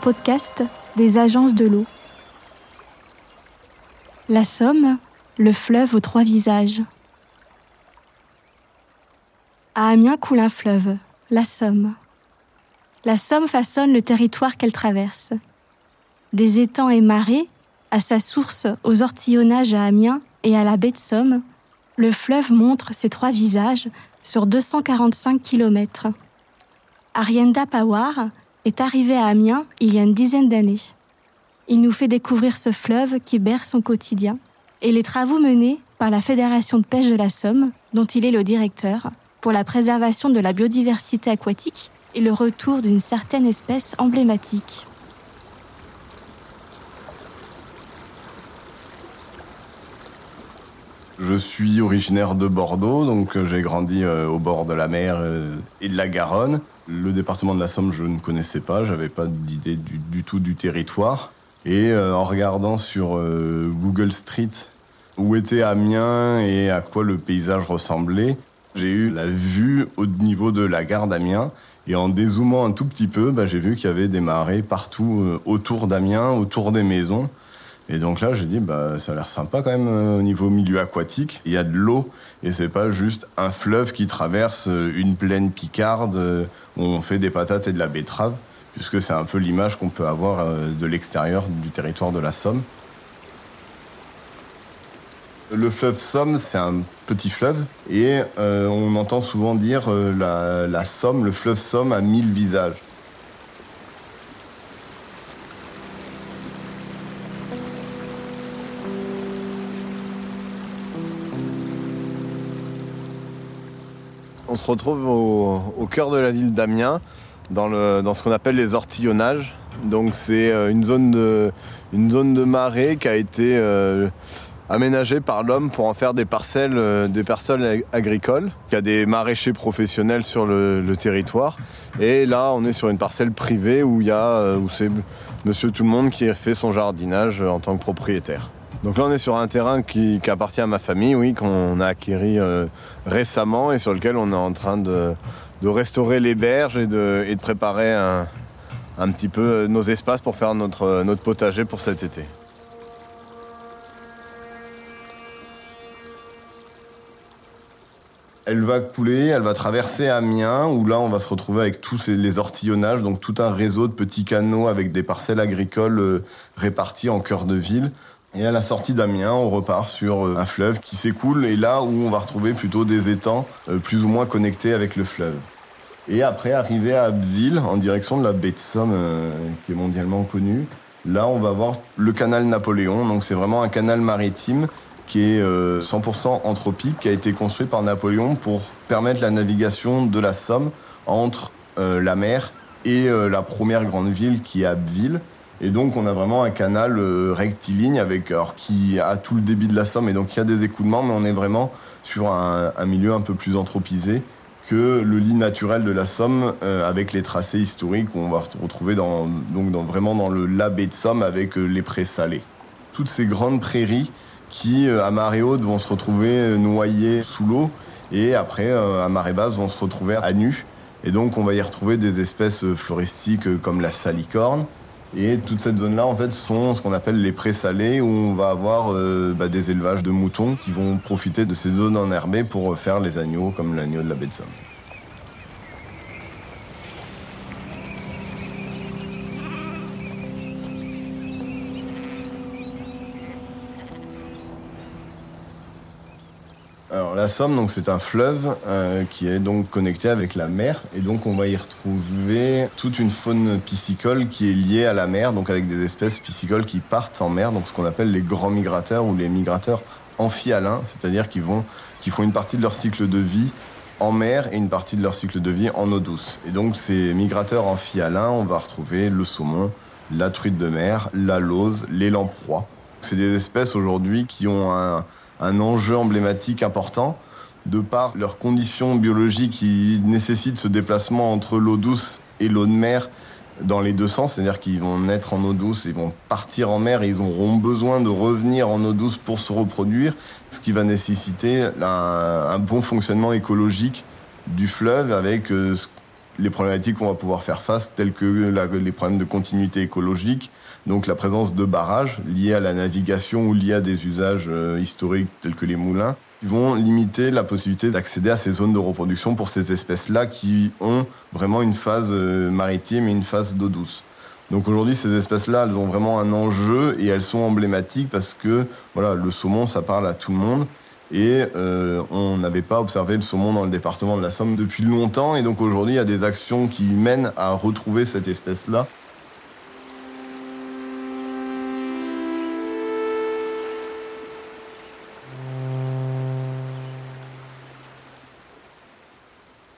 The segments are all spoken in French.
Podcast des agences de l'eau. La Somme, le fleuve aux trois visages. À Amiens coule un fleuve, la Somme. La Somme façonne le territoire qu'elle traverse. Des étangs et marais, à sa source aux ortillonnages à Amiens et à la baie de Somme, le fleuve montre ses trois visages sur 245 km. Arienda Pawar est arrivé à Amiens il y a une dizaine d'années. Il nous fait découvrir ce fleuve qui berce son quotidien et les travaux menés par la Fédération de pêche de la Somme, dont il est le directeur, pour la préservation de la biodiversité aquatique et le retour d'une certaine espèce emblématique. Je suis originaire de Bordeaux, donc euh, j'ai grandi euh, au bord de la mer euh, et de la Garonne. Le département de la Somme, je ne connaissais pas, j'avais pas d'idée du, tout du territoire. Et en regardant sur Google Street où était Amiens et à quoi le paysage ressemblait, j'ai eu la vue au niveau de la gare d'Amiens. Et en dézoomant un tout petit peu, bah, j'ai vu qu'il y avait des marais partout autour d'Amiens, autour des maisons. Et donc là, j'ai dit, bah, ça a l'air sympa quand même au niveau milieu aquatique. Il y a de l'eau et c'est pas juste un fleuve qui traverse une plaine picarde où on fait des patates et de la betterave puisque c'est un peu l'image qu'on peut avoir euh, de l'extérieur du territoire de la Somme. Le fleuve Somme, c'est un petit fleuve et euh, on entend souvent dire euh, la, la, Somme, le fleuve Somme a mille visages. On se retrouve au, cœur de la ville d'Amiens, dans, ce qu'on appelle les ortillonnages. Donc c'est euh, une zone de, marée qui a été euh, aménagée par l'homme pour en faire des parcelles, euh, des parcelles agricoles. Il y a des maraîchers professionnels sur le, territoire. Et là, on est sur une parcelle privée où c'est Monsieur Tout le Monde qui fait son jardinage en tant que propriétaire. Donc là, on est sur un terrain qui, appartient à ma famille, oui, qu'on a acquéri euh, récemment et sur lequel on est en train de, restaurer les berges et de, préparer un, petit peu nos espaces pour faire notre, notre potager pour cet été. Elle va couler, elle va traverser Amiens, où là on va se retrouver avec tous les ortillonnages, donc tout un réseau de petits canaux avec des parcelles agricoles euh, réparties en cœur de ville. Et à la sortie d'Amiens, on repart sur euh, un fleuve qui s'écoule et là où on va retrouver plutôt des étangs euh, plus ou moins connectés avec le fleuve. Et après, arriver à Abbeville, en direction de la baie de Somme, euh, qui est mondialement connue, là on va voir le canal Napoléon. Donc c'est vraiment un canal maritime qui est 100% anthropique, qui a été construit par Napoléon pour permettre la navigation de la Somme entre la mer et la première grande ville qui est Abbeville. Et donc, on a vraiment un canal euh, rectiligne avec, alors, qui a tout le débit de la Somme et donc il y a des écoulements, mais on est vraiment sur un, milieu un peu plus anthropisé que le lit naturel de la Somme euh, avec les tracés historiques où on va retrouver dans, donc vraiment dans le labé de Somme avec euh, les prés salés. Toutes ces grandes prairies qui, à marée haute, vont se retrouver noyées sous l'eau et après, à marée basse, vont se retrouver à nu. Et donc, on va y retrouver des espèces floristiques comme la salicorne, et toute cette zone-là, en fait, sont ce qu'on appelle les prés salés, où on va avoir euh, bah, des élevages de moutons qui vont profiter de ces zones enherbées pour faire les agneaux, comme l'agneau de la baie de Somme. Alors la Somme, donc c'est un fleuve euh, qui est donc connecté avec la mer et donc on va y retrouver toute une faune piscicole qui est liée à la mer, donc avec des espèces piscicoles qui partent en mer, donc ce qu'on appelle les grands migrateurs ou les migrateurs amphihalins, c'est-à-dire qui vont, qui font une partie de leur cycle de vie en mer et une partie de leur cycle de vie en eau douce. Et donc ces migrateurs amphihalins, on va retrouver le saumon, la truite de mer, la lauze, les lamproies. C'est des espèces aujourd'hui qui ont un un enjeu emblématique important de par leurs conditions biologiques qui nécessitent ce déplacement entre l'eau douce et l'eau de mer dans les deux sens, c'est-à-dire qu'ils vont naître en eau douce, ils vont partir en mer et ils auront besoin de revenir en eau douce pour se reproduire, ce qui va nécessiter un, bon fonctionnement écologique du fleuve avec euh, les problématiques qu'on va pouvoir faire face, telles que les problèmes de continuité écologique, donc la présence de barrages liés à la navigation ou liés à des usages euh, historiques tels que les moulins, qui vont limiter la possibilité d'accéder à ces zones de reproduction pour ces espèces-là qui ont vraiment une phase euh, maritime et une phase d'eau douce. Donc aujourd'hui, ces espèces-là, elles ont vraiment un enjeu et elles sont emblématiques parce que voilà, le saumon, ça parle à tout le monde. Et euh, on n'avait pas observé le saumon dans le département de la Somme depuis longtemps. Et donc aujourd'hui, il y a des actions qui mènent à retrouver cette espèce-là.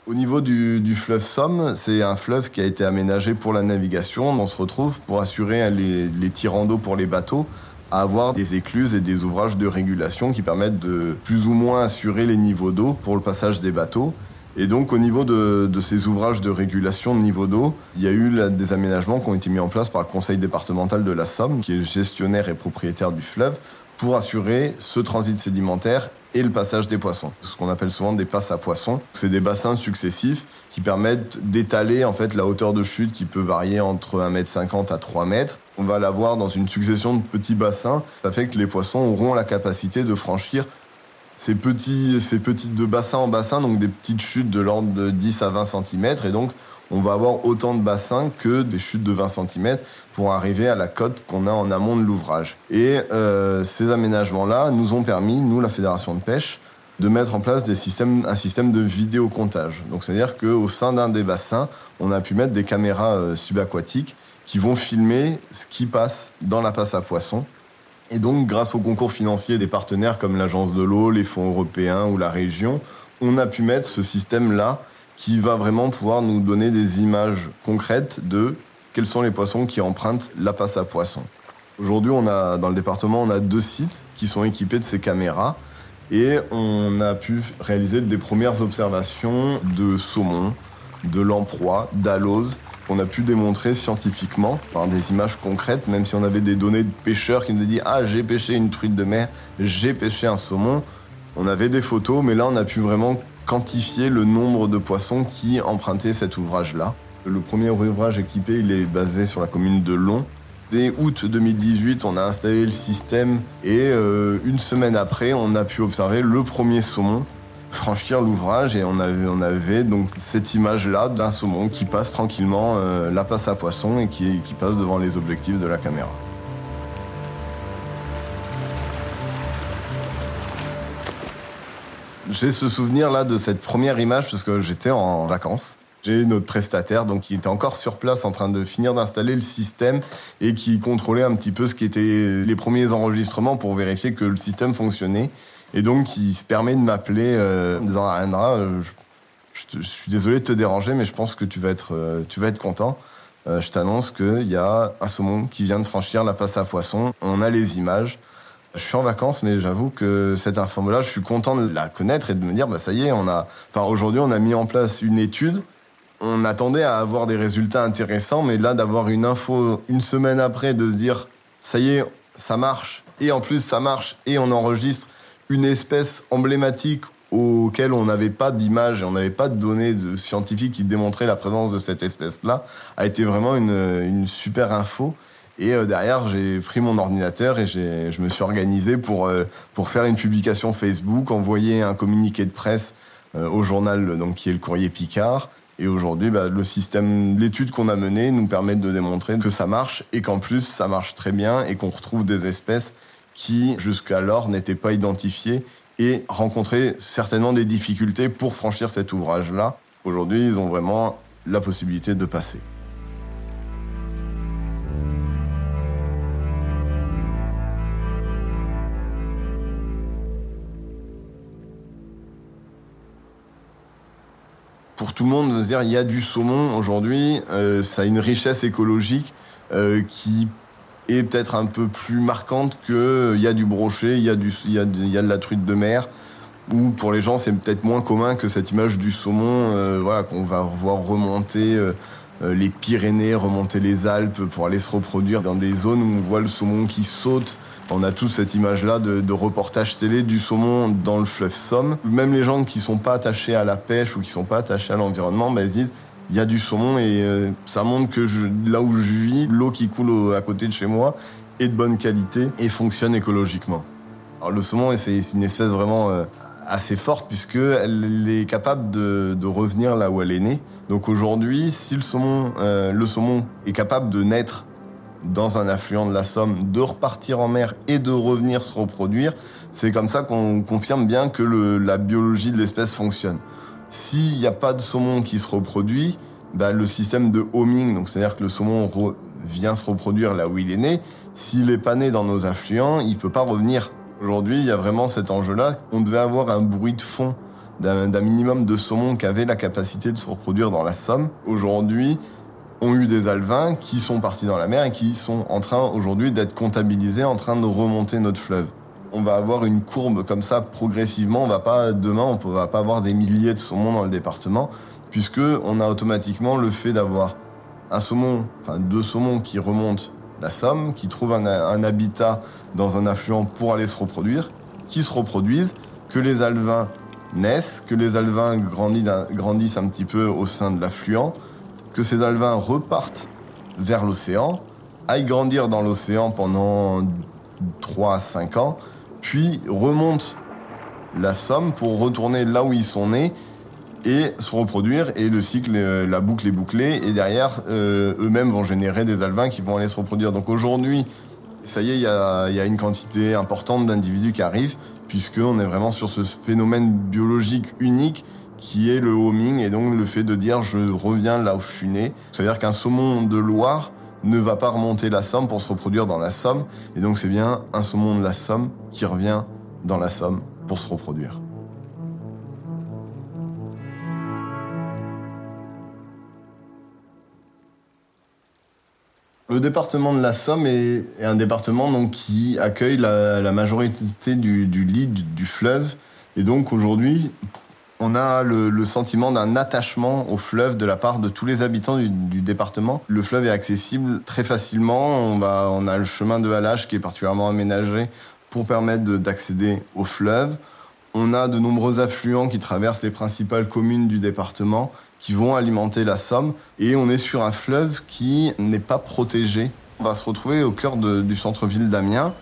Au niveau du, fleuve Somme, c'est un fleuve qui a été aménagé pour la navigation. On se retrouve pour assurer les, les tirants d'eau pour les bateaux à avoir des écluses et des ouvrages de régulation qui permettent de plus ou moins assurer les niveaux d'eau pour le passage des bateaux. Et donc au niveau de, ces ouvrages de régulation de niveau d'eau, il y a eu des aménagements qui ont été mis en place par le conseil départemental de la Somme, qui est gestionnaire et propriétaire du fleuve, pour assurer ce transit sédimentaire et le passage des poissons. Ce qu'on appelle souvent des passes à poissons. C'est des bassins successifs qui permettent d'étaler en fait la hauteur de chute qui peut varier entre 1m50 à 3 mètres. On va l'avoir dans une succession de petits bassins. Ça fait que les poissons auront la capacité de franchir ces petits, ces petits de bassin en bassin, donc des petites chutes de l'ordre de 10 à 20 cm. Et donc, on va avoir autant de bassins que des chutes de 20 cm pour arriver à la côte qu'on a en amont de l'ouvrage. Et euh, ces aménagements-là nous ont permis, nous, la Fédération de pêche, de mettre en place des systèmes, un système de vidéocomptage. Donc, c'est-à-dire qu'au sein d'un des bassins, on a pu mettre des caméras euh, subaquatiques qui vont filmer ce qui passe dans la passe à poissons. Et donc, grâce au concours financier des partenaires comme l'Agence de l'eau, les fonds européens ou la région, on a pu mettre ce système-là qui va vraiment pouvoir nous donner des images concrètes de quels sont les poissons qui empruntent la passe à poissons. Aujourd'hui, on a, dans le département, on a deux sites qui sont équipés de ces caméras et on a pu réaliser des premières observations de saumon, de lamproie, d'alose qu'on a pu démontrer scientifiquement par des images concrètes, même si on avait des données de pêcheurs qui nous disaient Ah, j'ai pêché une truite de mer, j'ai pêché un saumon. On avait des photos, mais là, on a pu vraiment quantifier le nombre de poissons qui empruntaient cet ouvrage-là. Le premier ouvrage équipé, il est basé sur la commune de Long. Dès août 2018, on a installé le système et euh, une semaine après, on a pu observer le premier saumon franchir l'ouvrage et on avait, on avait donc cette image-là d'un saumon qui passe tranquillement euh, la passe à poisson et qui, qui passe devant les objectifs de la caméra. J'ai ce souvenir là de cette première image parce que j'étais en vacances. J'ai notre prestataire donc qui était encore sur place en train de finir d'installer le système et qui contrôlait un petit peu ce qui était les premiers enregistrements pour vérifier que le système fonctionnait. Et donc il se permet de m'appeler euh, en disant Andra, euh, je, suis désolé de te déranger, mais je pense que tu vas être, euh, tu vas être content. je t'annonce qu'il y a un saumon qui vient de franchir la passe à poisson. On a les images. Je suis en vacances, mais j'avoue que cette info-là, je suis content de la connaître et de me dire, bah ça y est, on a, enfin aujourd'hui, on a mis en place une étude. On attendait à avoir des résultats intéressants, mais là, d'avoir une info une semaine après, de se dire, ça y est, ça marche, et en plus ça marche, et on enregistre une espèce emblématique auquel on n'avait pas d'image et on n'avait pas de données de scientifiques qui démontraient la présence de cette espèce-là, a été vraiment une, super info. Et euh, derrière, j'ai pris mon ordinateur et je me suis organisé pour, euh, pour faire une publication Facebook, envoyer un communiqué de presse euh, au journal qui est le Courrier Picard. Et aujourd'hui, bah, le système, l'étude qu'on a menée nous permet de démontrer que ça marche et qu'en plus, ça marche très bien et qu'on retrouve des espèces qui, jusqu'alors, n'étaient pas identifiées et rencontraient certainement des difficultés pour franchir cet ouvrage-là. Aujourd'hui, ils ont vraiment la possibilité de passer. pour tout le monde dire il y a du saumon aujourd'hui, euh, ça a une richesse écologique euh, qui est peut-être un peu plus marquante que euh, il y a du brochet, il y, a du, y a y a de la truite de mer, ou pour les gens c'est peut-être moins commun que cette image du saumon, voilà qu'on va voir remonter les Pyrénées, remonter les Alpes pour aller se reproduire dans des zones où on voit le saumon qui saute on a tous cette image-là de, reportage télé du saumon dans le fleuve Somme. Même les gens qui sont pas attachés à la pêche ou qui sont pas attachés à l'environnement, bah, ils se disent il y a du saumon et euh, ça montre que là où je vis, l'eau qui coule à côté de chez moi est de bonne qualité et fonctionne écologiquement. Alors le saumon, c'est une espèce vraiment euh, assez forte puisqu'elle est capable de, revenir là où elle est née. Donc aujourd'hui, si le saumon, euh, le saumon est capable de naître dans un affluent de la Somme, de repartir en mer et de revenir se reproduire, c'est comme ça qu'on confirme bien que la biologie de l'espèce fonctionne. S'il n'y a pas de saumon qui se reproduit, bah, le système de homing, donc c'est-à-dire que le saumon vient se reproduire là où il est né, s'il n'est pas né dans nos affluents, il peut pas revenir. Aujourd'hui, il y a vraiment cet enjeu-là. On devait avoir un bruit de fond d'un minimum de saumon qui avait la capacité de se reproduire dans la Somme. Aujourd'hui, ont eu des alevins qui sont partis dans la mer et qui sont en train aujourd'hui d'être comptabilisés, en train de remonter notre fleuve. On va avoir une courbe comme ça progressivement. On va pas demain, on va pas avoir des milliers de saumons dans le département, puisque on a automatiquement le fait d'avoir un saumon, enfin deux saumons qui remontent la Somme, qui trouvent un, habitat dans un affluent pour aller se reproduire, qui se reproduisent, que les alevins naissent, que les alevins grandissent, grandissent un petit peu au sein de l'affluent, que ces alevins repartent vers l'océan, aillent grandir dans l'océan pendant 3 à 5 ans, puis remontent la Somme pour retourner là où ils sont nés et se reproduire et le cycle, euh, la boucle est bouclée et derrière euh, eux-mêmes vont générer des alevins qui vont aller se reproduire. Donc aujourd'hui, ça y est, il y a, y a, une quantité importante d'individus qui arrivent puisqu'on est vraiment sur ce phénomène biologique unique qui est le homing et donc le fait de dire je reviens là où je suis né. C'est-à-dire qu'un saumon de Loire ne va pas remonter la Somme pour se reproduire dans la Somme et donc c'est bien un saumon de la Somme qui revient dans la Somme pour se reproduire. Le département de la Somme est, un département donc, qui accueille la, majorité du, du lit du fleuve. Et donc aujourd'hui, on a le, sentiment d'un attachement au fleuve de la part de tous les habitants du, département. Le fleuve est accessible très facilement. On, va, a le chemin de halage qui est particulièrement aménagé pour permettre d'accéder au fleuve. On a de nombreux affluents qui traversent les principales communes du département, qui vont alimenter la Somme. Et on est sur un fleuve qui n'est pas protégé. On va se retrouver au cœur du centre-ville d'Amiens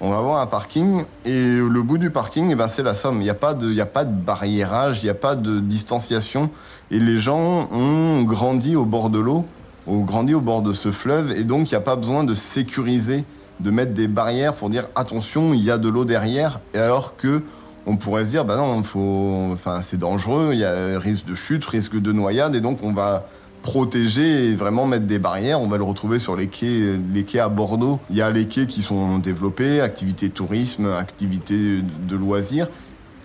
on va avoir un parking et le bout du parking, eh ben, c'est la somme. Il n'y a, pas de, il a pas de barriérage, il n'y a pas de distanciation. Et les gens ont grandi au bord de l'eau, ont grandi au bord de ce fleuve et donc il n'y a pas besoin de sécuriser, de mettre des barrières pour dire attention, il y a de l'eau derrière. Et alors que on pourrait se dire, bah non, faut, enfin, c'est dangereux, il y a risque de chute, risque de noyade et donc on va protéger et vraiment mettre des barrières. On va le retrouver sur les quais, les quais à Bordeaux. Il y a les quais qui sont développés, activités tourisme, activités de loisirs,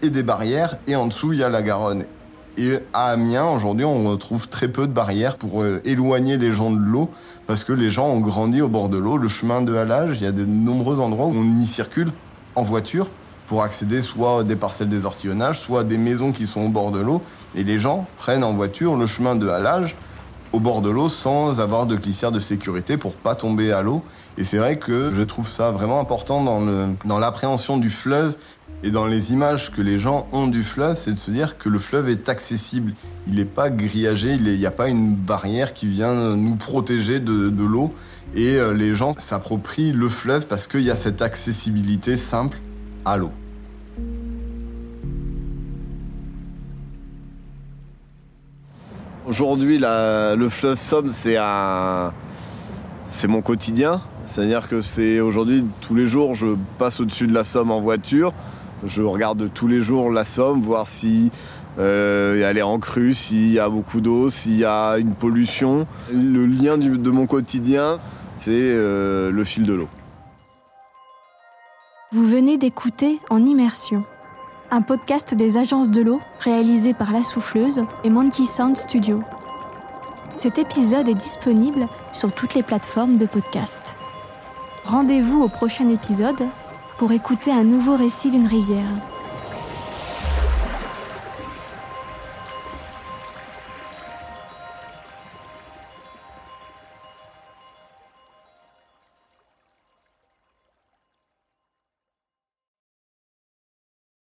et des barrières. Et en dessous, il y a la Garonne. Et à Amiens, aujourd'hui, on retrouve très peu de barrières pour euh, éloigner les gens de l'eau, parce que les gens ont grandi au bord de l'eau. Le chemin de halage, il y a de nombreux endroits où on y circule en voiture pour accéder soit des parcelles des ortillonnages, soit des maisons qui sont au bord de l'eau. Et les gens prennent en voiture le chemin de halage au bord de l'eau sans avoir de glissière de sécurité pour pas tomber à l'eau. Et c'est vrai que je trouve ça vraiment important dans le, dans l'appréhension du fleuve et dans les images que les gens ont du fleuve, c'est de se dire que le fleuve est accessible. Il n'est pas grillagé, il n'y a pas une barrière qui vient nous protéger de, de l'eau. Et euh, les gens s'approprient le fleuve parce qu'il y a cette accessibilité simple à l'eau. Aujourd'hui, le fleuve Somme, c'est un, c'est mon quotidien. C'est-à-dire que c'est aujourd'hui tous les jours, je passe au-dessus de la Somme en voiture. Je regarde tous les jours la Somme, voir si euh, elle est en crue, s'il y a beaucoup d'eau, s'il y a une pollution. Le lien de mon quotidien, c'est euh, le fil de l'eau. Vous venez d'écouter En Immersion un podcast des agences de l'eau réalisé par La Souffleuse et Monkey Sound Studio. Cet épisode est disponible sur toutes les plateformes de podcast. Rendez-vous au prochain épisode pour écouter un nouveau récit d'une rivière.